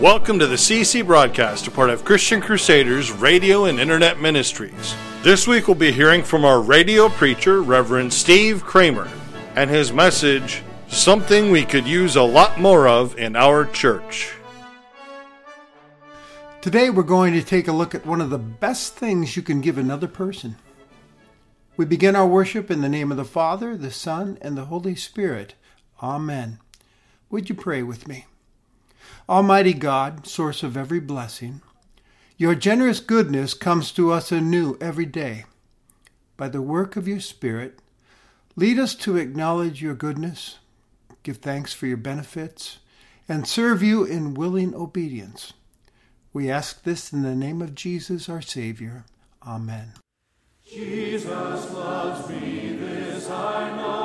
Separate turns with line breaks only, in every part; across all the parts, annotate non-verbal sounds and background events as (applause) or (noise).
Welcome to the CC broadcast, a part of Christian Crusaders radio and internet ministries. This week we'll be hearing from our radio preacher, Reverend Steve Kramer, and his message, Something We Could Use a Lot More of in Our Church.
Today we're going to take a look at one of the best things you can give another person. We begin our worship in the name of the Father, the Son, and the Holy Spirit. Amen. Would you pray with me? Almighty God, source of every blessing, your generous goodness comes to us anew every day. By the work of your Spirit, lead us to acknowledge your goodness, give thanks for your benefits, and serve you in willing obedience. We ask this in the name of Jesus, our Savior. Amen.
Jesus loves me, this I know,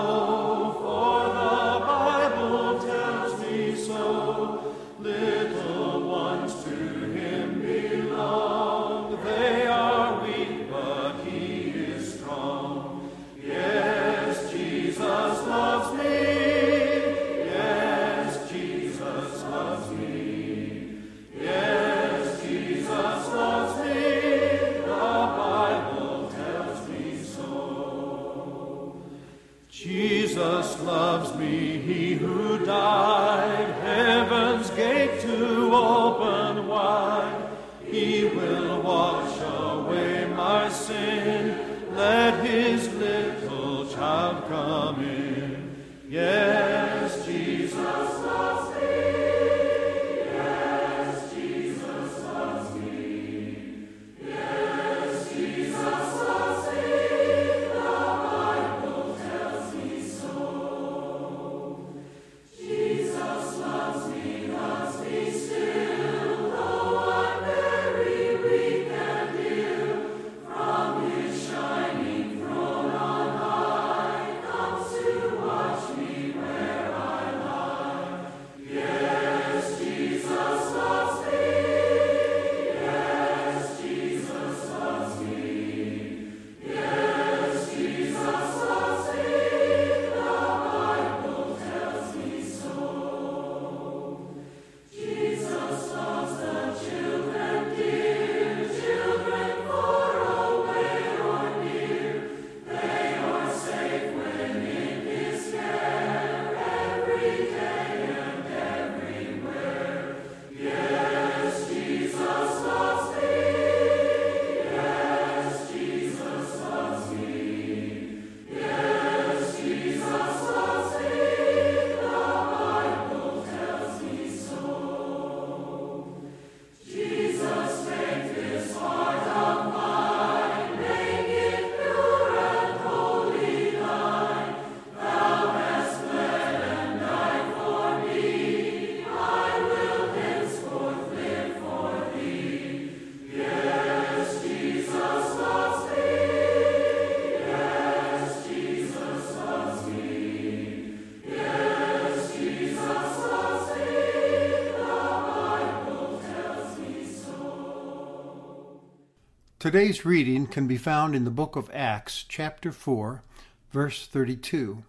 Today's reading can be found in the book of Acts, chapter 4, verse 32.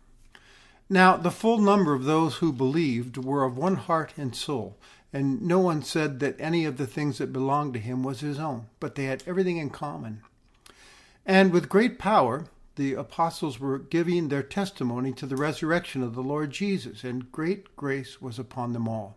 Now, the full number of those who believed were of one heart and soul, and no one said that any of the things that belonged to him was his own, but they had everything in common. And with great power, the apostles were giving their testimony to the resurrection of the Lord Jesus, and great grace was upon them all.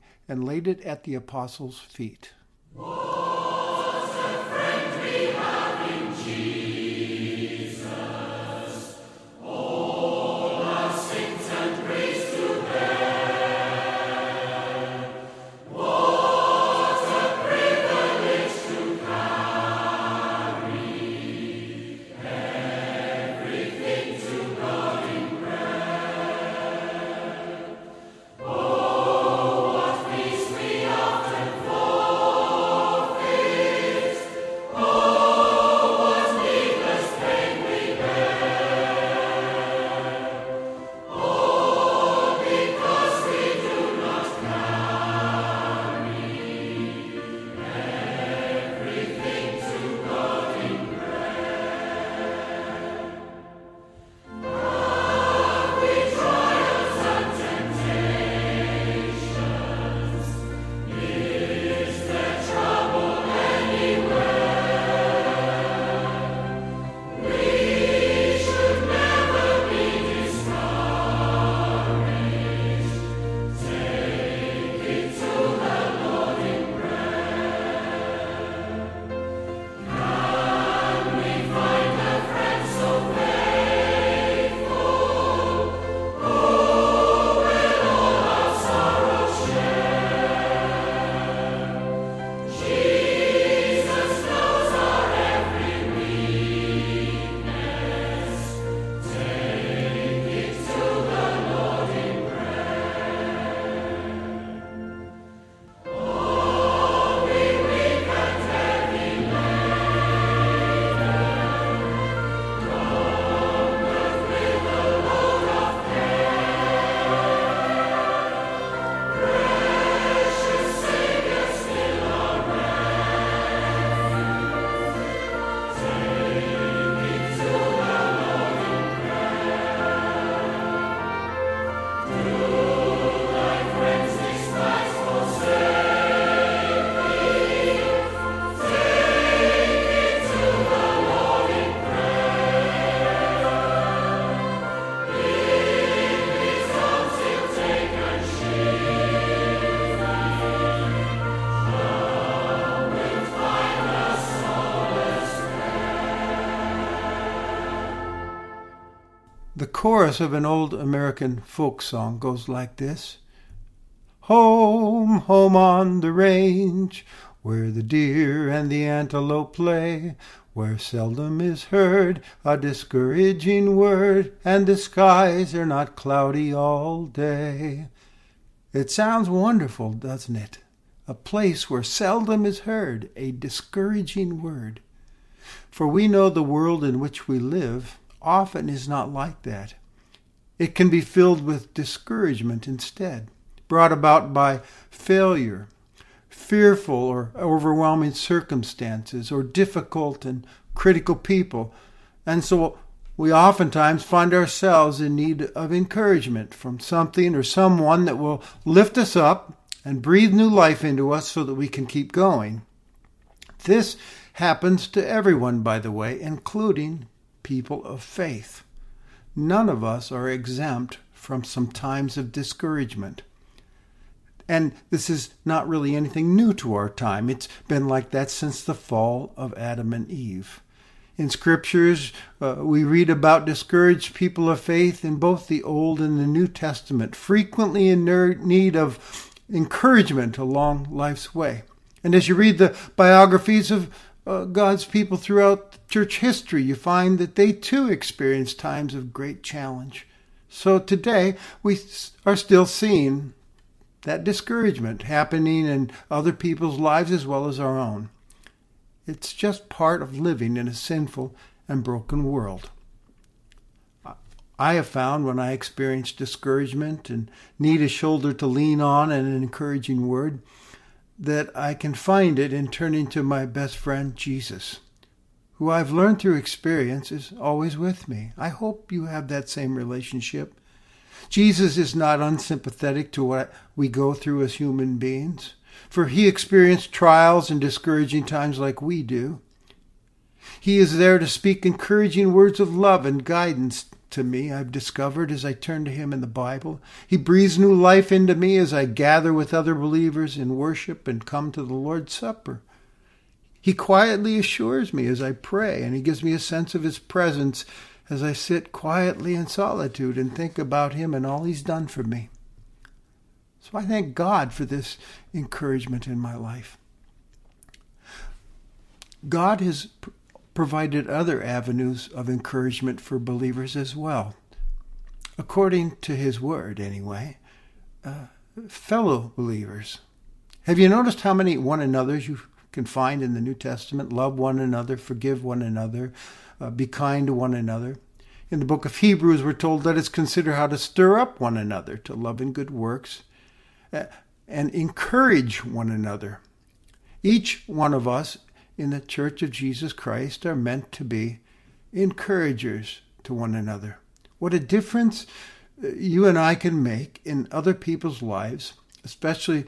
and laid it at the apostles' feet.
Oh,
chorus of an old American folk song goes like this Home, home on the range, where the deer and the antelope play, where seldom is heard a discouraging word, and the skies are not cloudy all day. It sounds wonderful, doesn't it? A place where seldom is heard a discouraging word. For we know the world in which we live often is not like that. It can be filled with discouragement instead, brought about by failure, fearful or overwhelming circumstances, or difficult and critical people. And so we oftentimes find ourselves in need of encouragement from something or someone that will lift us up and breathe new life into us so that we can keep going. This happens to everyone, by the way, including people of faith. None of us are exempt from some times of discouragement. And this is not really anything new to our time. It's been like that since the fall of Adam and Eve. In scriptures, uh, we read about discouraged people of faith in both the Old and the New Testament, frequently in need of encouragement along life's way. And as you read the biographies of uh, God's people throughout church history, you find that they too experienced times of great challenge. So today, we are still seeing that discouragement happening in other people's lives as well as our own. It's just part of living in a sinful and broken world. I have found when I experience discouragement and need a shoulder to lean on and an encouraging word, that I can find it in turning to my best friend, Jesus, who I've learned through experience is always with me. I hope you have that same relationship. Jesus is not unsympathetic to what we go through as human beings, for he experienced trials and discouraging times like we do. He is there to speak encouraging words of love and guidance to me, I've discovered as I turn to Him in the Bible. He breathes new life into me as I gather with other believers in worship and come to the Lord's Supper. He quietly assures me as I pray, and He gives me a sense of His presence as I sit quietly in solitude and think about Him and all He's done for me. So I thank God for this encouragement in my life. God has provided other avenues of encouragement for believers as well. According to his word, anyway, uh, fellow believers. Have you noticed how many one another's you can find in the New Testament? Love one another, forgive one another, uh, be kind to one another. In the book of Hebrews, we're told, let us consider how to stir up one another to love and good works uh, and encourage one another. Each one of us in the Church of Jesus Christ are meant to be encouragers to one another. What a difference uh, you and I can make in other people's lives, especially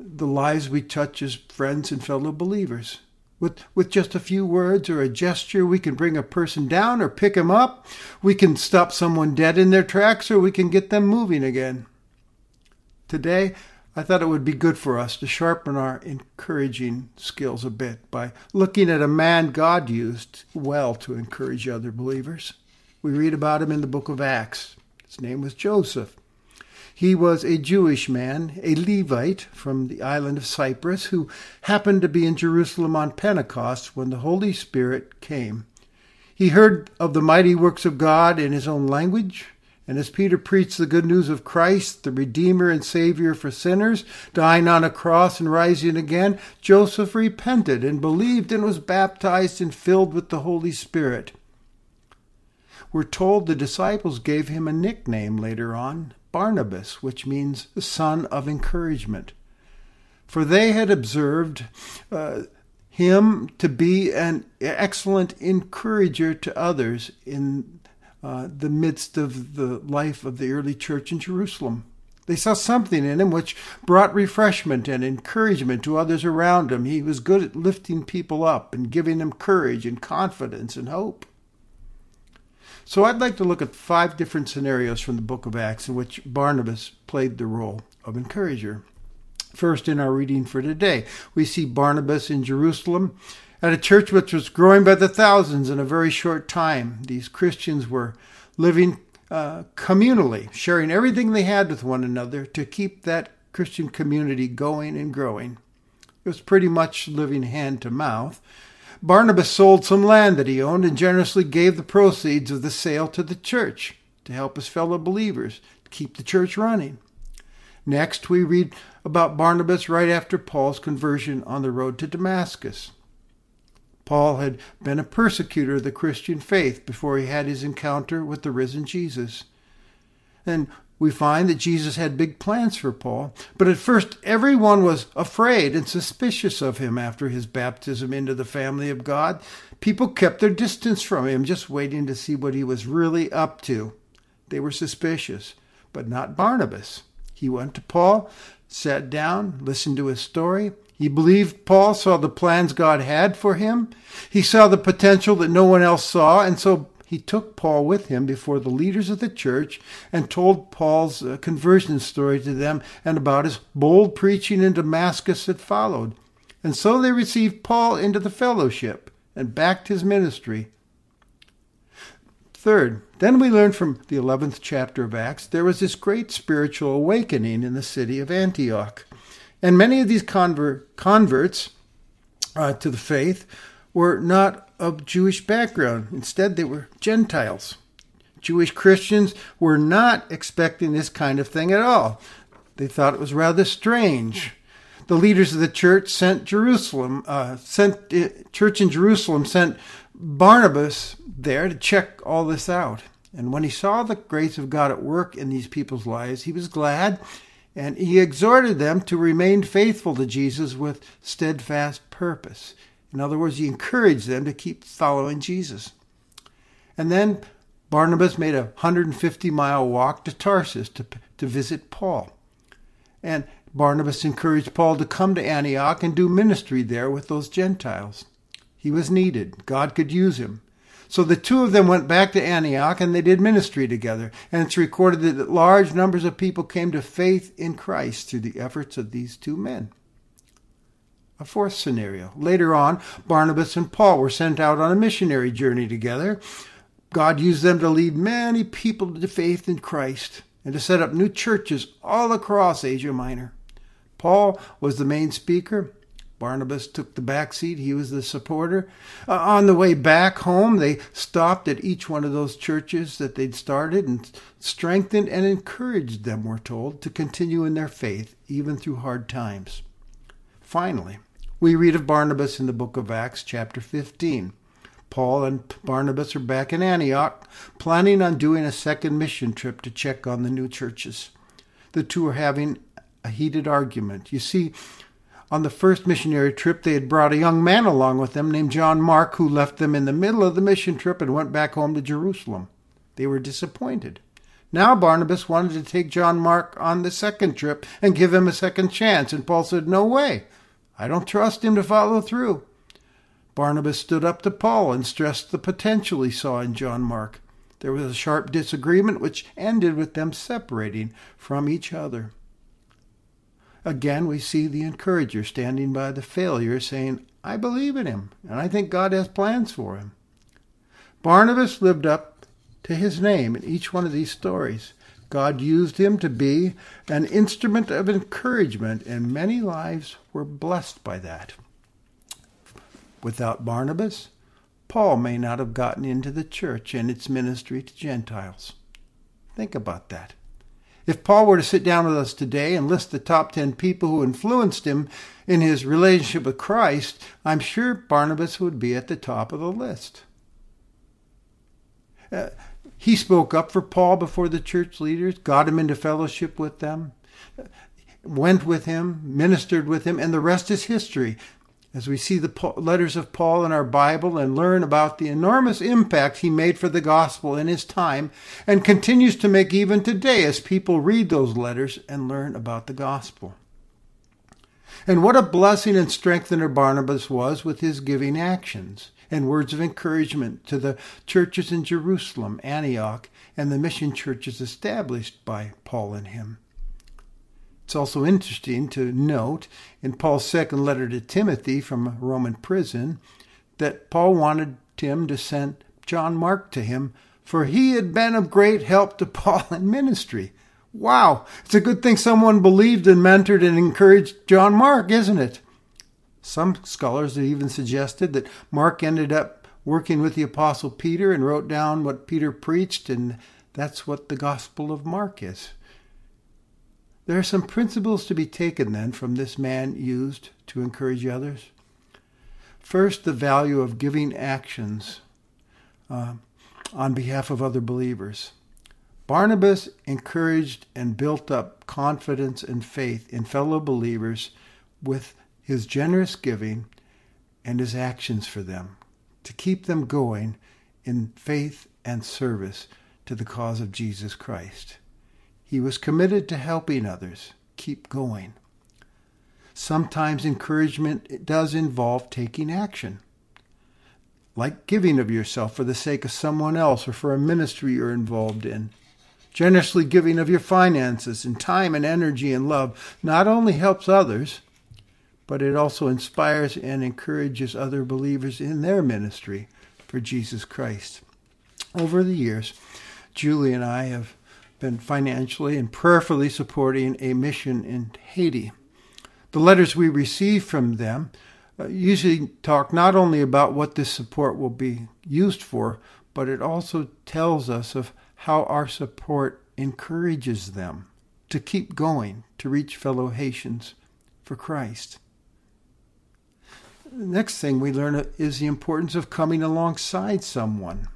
the lives we touch as friends and fellow believers. With, with just a few words or a gesture, we can bring a person down or pick them up. We can stop someone dead in their tracks or we can get them moving again. Today, I thought it would be good for us to sharpen our encouraging skills a bit by looking at a man God used well to encourage other believers. We read about him in the book of Acts. His name was Joseph. He was a Jewish man, a Levite from the island of Cyprus, who happened to be in Jerusalem on Pentecost when the Holy Spirit came. He heard of the mighty works of God in his own language and as Peter preached the good news of Christ, the Redeemer and Savior for sinners, dying on a cross and rising again, Joseph repented and believed and was baptized and filled with the Holy Spirit. We're told the disciples gave him a nickname later on, Barnabas, which means son of encouragement. For they had observed uh, him to be an excellent encourager to others in uh, the midst of the life of the early church in Jerusalem. They saw something in him which brought refreshment and encouragement to others around him. He was good at lifting people up and giving them courage and confidence and hope. So I'd like to look at five different scenarios from the book of Acts in which Barnabas played the role of encourager. First, in our reading for today, we see Barnabas in Jerusalem at a church which was growing by the thousands in a very short time. These Christians were living uh, communally, sharing everything they had with one another to keep that Christian community going and growing. It was pretty much living hand to mouth. Barnabas sold some land that he owned and generously gave the proceeds of the sale to the church to help his fellow believers keep the church running. Next, we read about Barnabas right after Paul's conversion on the road to Damascus. Paul had been a persecutor of the Christian faith before he had his encounter with the risen Jesus. And we find that Jesus had big plans for Paul, but at first everyone was afraid and suspicious of him after his baptism into the family of God. People kept their distance from him, just waiting to see what he was really up to. They were suspicious, but not Barnabas. He went to Paul, sat down, listened to his story. He believed Paul saw the plans God had for him. He saw the potential that no one else saw, and so he took Paul with him before the leaders of the church and told Paul's uh, conversion story to them and about his bold preaching in Damascus that followed. And so they received Paul into the fellowship and backed his ministry. Third, then we learn from the 11th chapter of Acts there was this great spiritual awakening in the city of Antioch. And many of these convert, converts uh, to the faith were not of Jewish background. Instead, they were Gentiles. Jewish Christians were not expecting this kind of thing at all. They thought it was rather strange. The leaders of the church sent Jerusalem, uh, sent uh, church in Jerusalem sent Barnabas there to check all this out. And when he saw the grace of God at work in these people's lives, he was glad and he exhorted them to remain faithful to Jesus with steadfast purpose. In other words, he encouraged them to keep following Jesus. And then Barnabas made a 150 mile walk to Tarsus to, to visit Paul. And Barnabas encouraged Paul to come to Antioch and do ministry there with those Gentiles. He was needed, God could use him. So the two of them went back to Antioch and they did ministry together. And it's recorded that large numbers of people came to faith in Christ through the efforts of these two men. A fourth scenario. Later on, Barnabas and Paul were sent out on a missionary journey together. God used them to lead many people to faith in Christ and to set up new churches all across Asia Minor. Paul was the main speaker. Barnabas took the back seat. He was the supporter. Uh, on the way back home, they stopped at each one of those churches that they'd started and strengthened and encouraged them, we're told, to continue in their faith, even through hard times. Finally, we read of Barnabas in the book of Acts, chapter 15. Paul and Barnabas are back in Antioch, planning on doing a second mission trip to check on the new churches. The two are having a heated argument. You see, on the first missionary trip, they had brought a young man along with them named John Mark, who left them in the middle of the mission trip and went back home to Jerusalem. They were disappointed. Now Barnabas wanted to take John Mark on the second trip and give him a second chance, and Paul said, No way. I don't trust him to follow through. Barnabas stood up to Paul and stressed the potential he saw in John Mark. There was a sharp disagreement which ended with them separating from each other. Again, we see the encourager standing by the failure saying, I believe in him, and I think God has plans for him. Barnabas lived up to his name in each one of these stories. God used him to be an instrument of encouragement, and many lives were blessed by that. Without Barnabas, Paul may not have gotten into the church and its ministry to Gentiles. Think about that. If Paul were to sit down with us today and list the top 10 people who influenced him in his relationship with Christ, I'm sure Barnabas would be at the top of the list. Uh, he spoke up for Paul before the church leaders, got him into fellowship with them, went with him, ministered with him, and the rest is history. As we see the letters of Paul in our Bible and learn about the enormous impact he made for the gospel in his time and continues to make even today as people read those letters and learn about the gospel. And what a blessing and strengthener Barnabas was with his giving actions and words of encouragement to the churches in Jerusalem, Antioch, and the mission churches established by Paul and him. It's also interesting to note in Paul's second letter to Timothy from a Roman prison that Paul wanted Tim to send John Mark to him for he had been of great help to Paul in ministry. Wow, it's a good thing someone believed and mentored and encouraged John Mark, isn't it? Some scholars have even suggested that Mark ended up working with the Apostle Peter and wrote down what Peter preached, and that's what the Gospel of Mark is. There are some principles to be taken then from this man used to encourage others. First, the value of giving actions uh, on behalf of other believers. Barnabas encouraged and built up confidence and faith in fellow believers with his generous giving and his actions for them to keep them going in faith and service to the cause of Jesus Christ. He was committed to helping others keep going. Sometimes encouragement does involve taking action, like giving of yourself for the sake of someone else or for a ministry you're involved in. Generously giving of your finances and time and energy and love not only helps others, but it also inspires and encourages other believers in their ministry for Jesus Christ. Over the years, Julie and I have been financially and prayerfully supporting a mission in Haiti. The letters we receive from them uh, usually talk not only about what this support will be used for, but it also tells us of how our support encourages them to keep going to reach fellow Haitians for Christ. The next thing we learn is the importance of coming alongside someone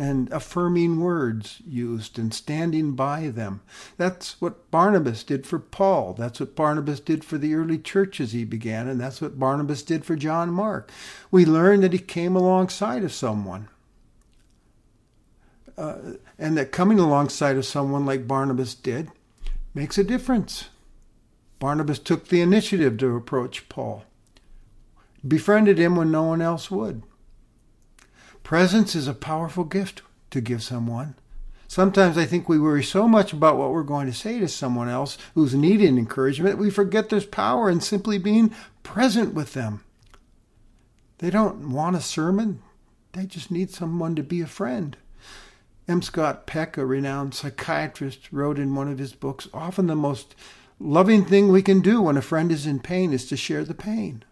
and affirming words used and standing by them. That's what Barnabas did for Paul. That's what Barnabas did for the early churches he began, and that's what Barnabas did for John Mark. We learn that he came alongside of someone. Uh, and that coming alongside of someone like Barnabas did makes a difference. Barnabas took the initiative to approach Paul, befriended him when no one else would. Presence is a powerful gift to give someone. Sometimes I think we worry so much about what we're going to say to someone else who's needing encouragement we forget there's power in simply being present with them. They don't want a sermon, they just need someone to be a friend. M. Scott Peck, a renowned psychiatrist, wrote in one of his books often the most loving thing we can do when a friend is in pain is to share the pain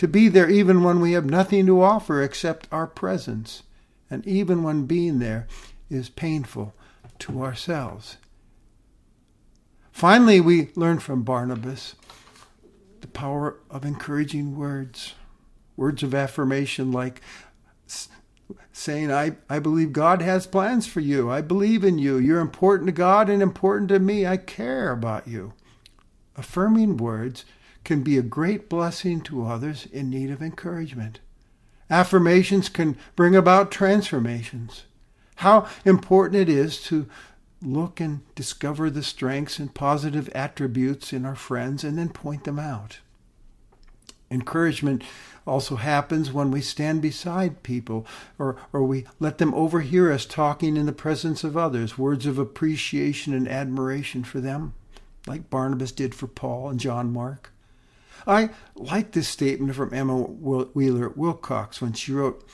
to be there even when we have nothing to offer except our presence, and even when being there is painful to ourselves. Finally, we learn from Barnabas the power of encouraging words, words of affirmation like saying, I, I believe God has plans for you. I believe in you. You're important to God and important to me. I care about you. Affirming words can be a great blessing to others in need of encouragement. Affirmations can bring about transformations. How important it is to look and discover the strengths and positive attributes in our friends and then point them out. Encouragement also happens when we stand beside people or, or we let them overhear us talking in the presence of others, words of appreciation and admiration for them, like Barnabas did for Paul and John Mark. I like this statement from Ella Wheeler Wilcox when she wrote,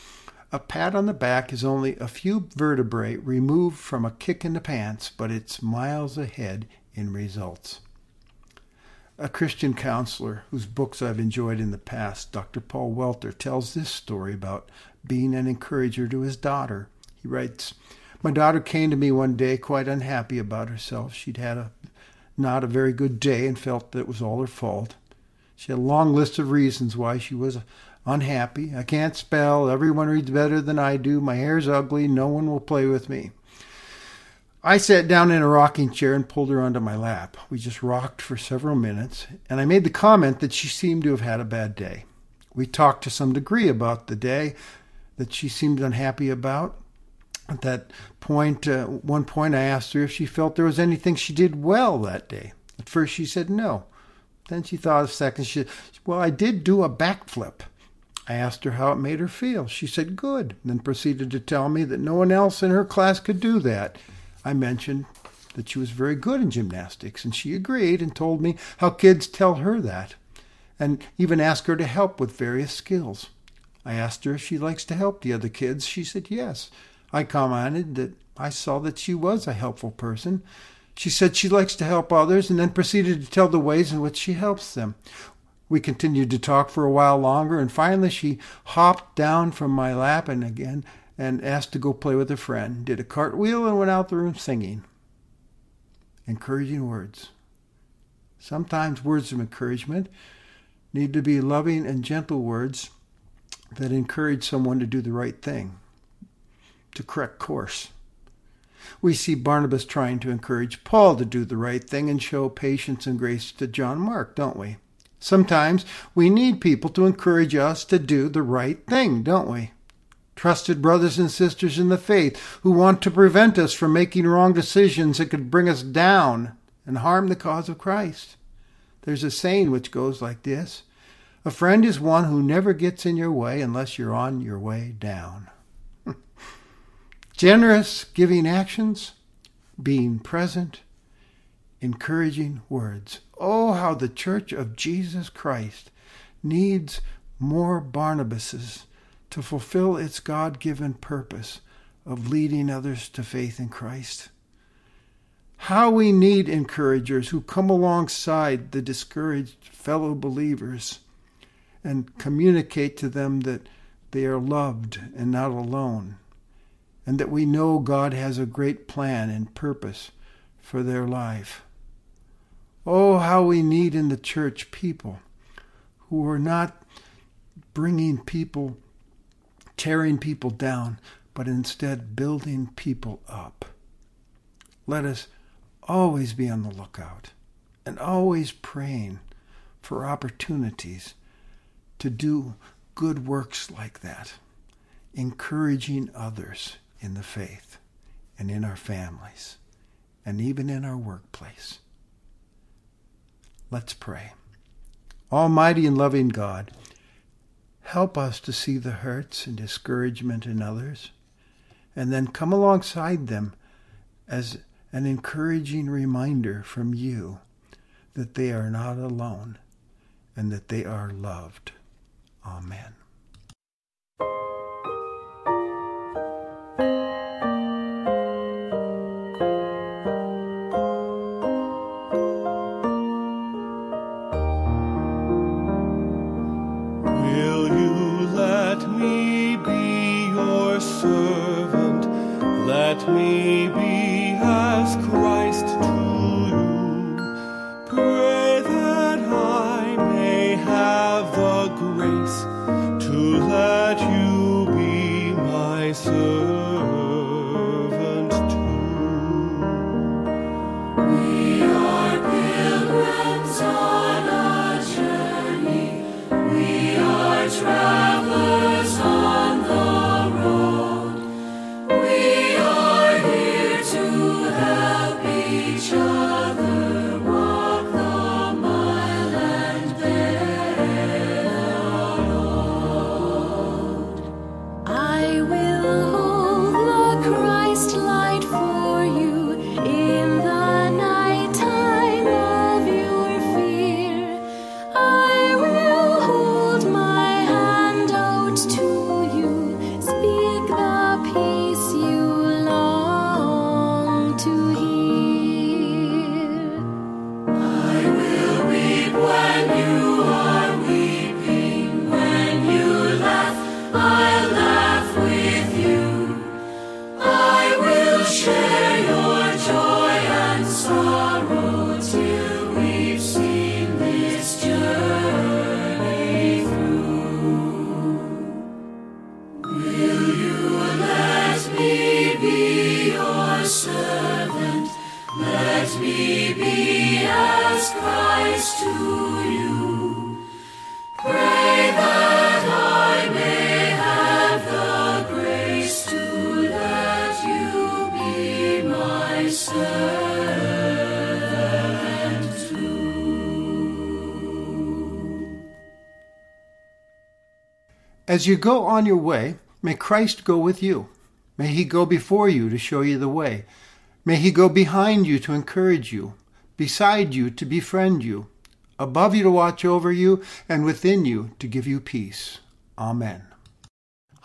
A pat on the back is only a few vertebrae removed from a kick in the pants, but it's miles ahead in results. A Christian counselor whose books I've enjoyed in the past, Dr. Paul Welter, tells this story about being an encourager to his daughter. He writes, My daughter came to me one day quite unhappy about herself. She'd had a not a very good day and felt that it was all her fault. She had a long list of reasons why she was unhappy. I can't spell. Everyone reads better than I do. My hair's ugly. No one will play with me. I sat down in a rocking chair and pulled her onto my lap. We just rocked for several minutes, and I made the comment that she seemed to have had a bad day. We talked to some degree about the day that she seemed unhappy about. At that point, uh, one point, I asked her if she felt there was anything she did well that day. At first, she said no. Then she thought a second. She said, Well, I did do a backflip. I asked her how it made her feel. She said, Good. Then proceeded to tell me that no one else in her class could do that. I mentioned that she was very good in gymnastics, and she agreed and told me how kids tell her that, and even asked her to help with various skills. I asked her if she likes to help the other kids. She said yes. I commented that I saw that she was a helpful person. She said she likes to help others and then proceeded to tell the ways in which she helps them. We continued to talk for a while longer, and finally she hopped down from my lap and again and asked to go play with a friend, did a cartwheel, and went out the room singing. Encouraging words. Sometimes words of encouragement need to be loving and gentle words that encourage someone to do the right thing, to correct course. We see Barnabas trying to encourage Paul to do the right thing and show patience and grace to John Mark, don't we? Sometimes we need people to encourage us to do the right thing, don't we? Trusted brothers and sisters in the faith who want to prevent us from making wrong decisions that could bring us down and harm the cause of Christ. There's a saying which goes like this A friend is one who never gets in your way unless you're on your way down. (laughs) Generous giving actions, being present, encouraging words. Oh, how the Church of Jesus Christ needs more Barnabases to fulfill its God given purpose of leading others to faith in Christ. How we need encouragers who come alongside the discouraged fellow believers and communicate to them that they are loved and not alone, and that we know God has a great plan and purpose for their life. Oh, how we need in the church people who are not bringing people, tearing people down, but instead building people up. Let us always be on the lookout and always praying for opportunities to do good works like that, encouraging others in the faith and in our families and even in our workplace. Let's pray. Almighty and loving God, help us to see the hurts and discouragement in others, and then come alongside them as an encouraging reminder from you that they are not alone and that they are loved. Amen.
Me be as
As you
go on your way, may Christ go with you. May he go before you to show you the way. May he go behind you to encourage you, beside you to befriend you, above you to watch over you, and within you to give you peace. Amen.